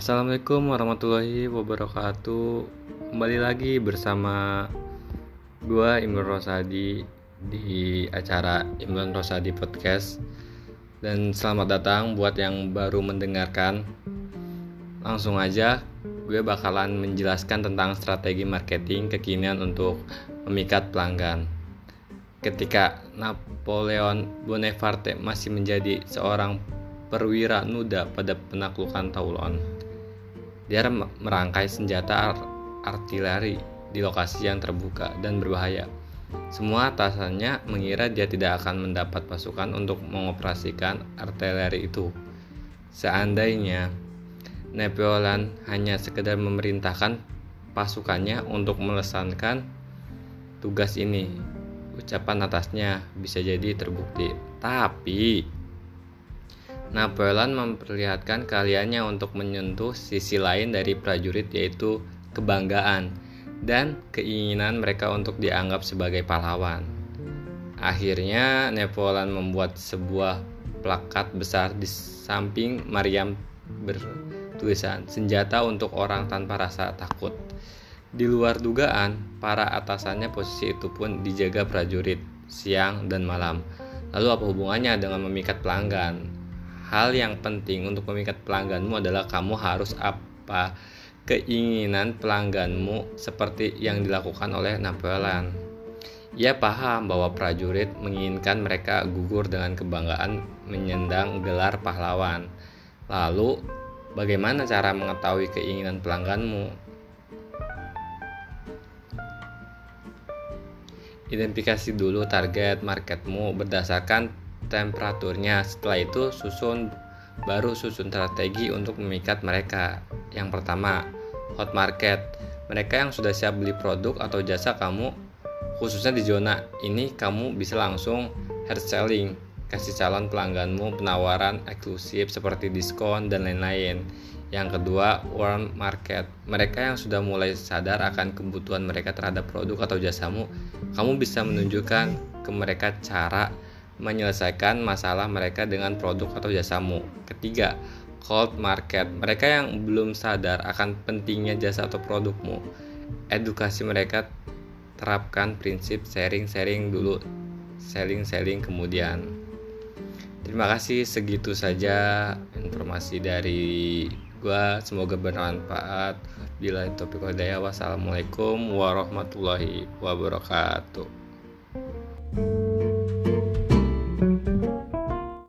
Assalamualaikum warahmatullahi wabarakatuh. Kembali lagi bersama Gua Imran Rosadi Di acara Imran Rosadi Podcast. Dan selamat datang buat yang baru mendengarkan. Langsung aja gue bakalan menjelaskan tentang strategi marketing kekinian untuk memikat pelanggan. Ketika Napoleon Bonaparte masih menjadi seorang perwira nuda pada penaklukan Toulon dia merangkai senjata artileri di lokasi yang terbuka dan berbahaya. Semua atasannya mengira dia tidak akan mendapat pasukan untuk mengoperasikan artileri itu. Seandainya Napoleon hanya sekedar memerintahkan pasukannya untuk melesankan tugas ini, ucapan atasnya bisa jadi terbukti. Tapi Napoleon memperlihatkan kaliannya untuk menyentuh sisi lain dari prajurit yaitu kebanggaan dan keinginan mereka untuk dianggap sebagai pahlawan. Akhirnya Napoleon membuat sebuah plakat besar di samping Mariam bertulisan senjata untuk orang tanpa rasa takut. Di luar dugaan, para atasannya posisi itu pun dijaga prajurit siang dan malam. Lalu apa hubungannya dengan memikat pelanggan? Hal yang penting untuk memikat pelangganmu adalah kamu harus apa keinginan pelangganmu seperti yang dilakukan oleh Napoleon. Ia paham bahwa prajurit menginginkan mereka gugur dengan kebanggaan menyendang gelar pahlawan. Lalu, bagaimana cara mengetahui keinginan pelangganmu? Identifikasi dulu target marketmu berdasarkan temperaturnya. Setelah itu susun baru susun strategi untuk memikat mereka. Yang pertama, hot market. Mereka yang sudah siap beli produk atau jasa kamu, khususnya di zona ini kamu bisa langsung hard selling, kasih calon pelangganmu penawaran eksklusif seperti diskon dan lain-lain. Yang kedua, warm market. Mereka yang sudah mulai sadar akan kebutuhan mereka terhadap produk atau jasamu, kamu bisa menunjukkan ke mereka cara menyelesaikan masalah mereka dengan produk atau jasamu. Ketiga, cold market. Mereka yang belum sadar akan pentingnya jasa atau produkmu. Edukasi mereka terapkan prinsip sharing-sharing dulu, selling-selling kemudian. Terima kasih segitu saja informasi dari gua semoga bermanfaat bila topik hidayah wassalamualaikum warahmatullahi wabarakatuh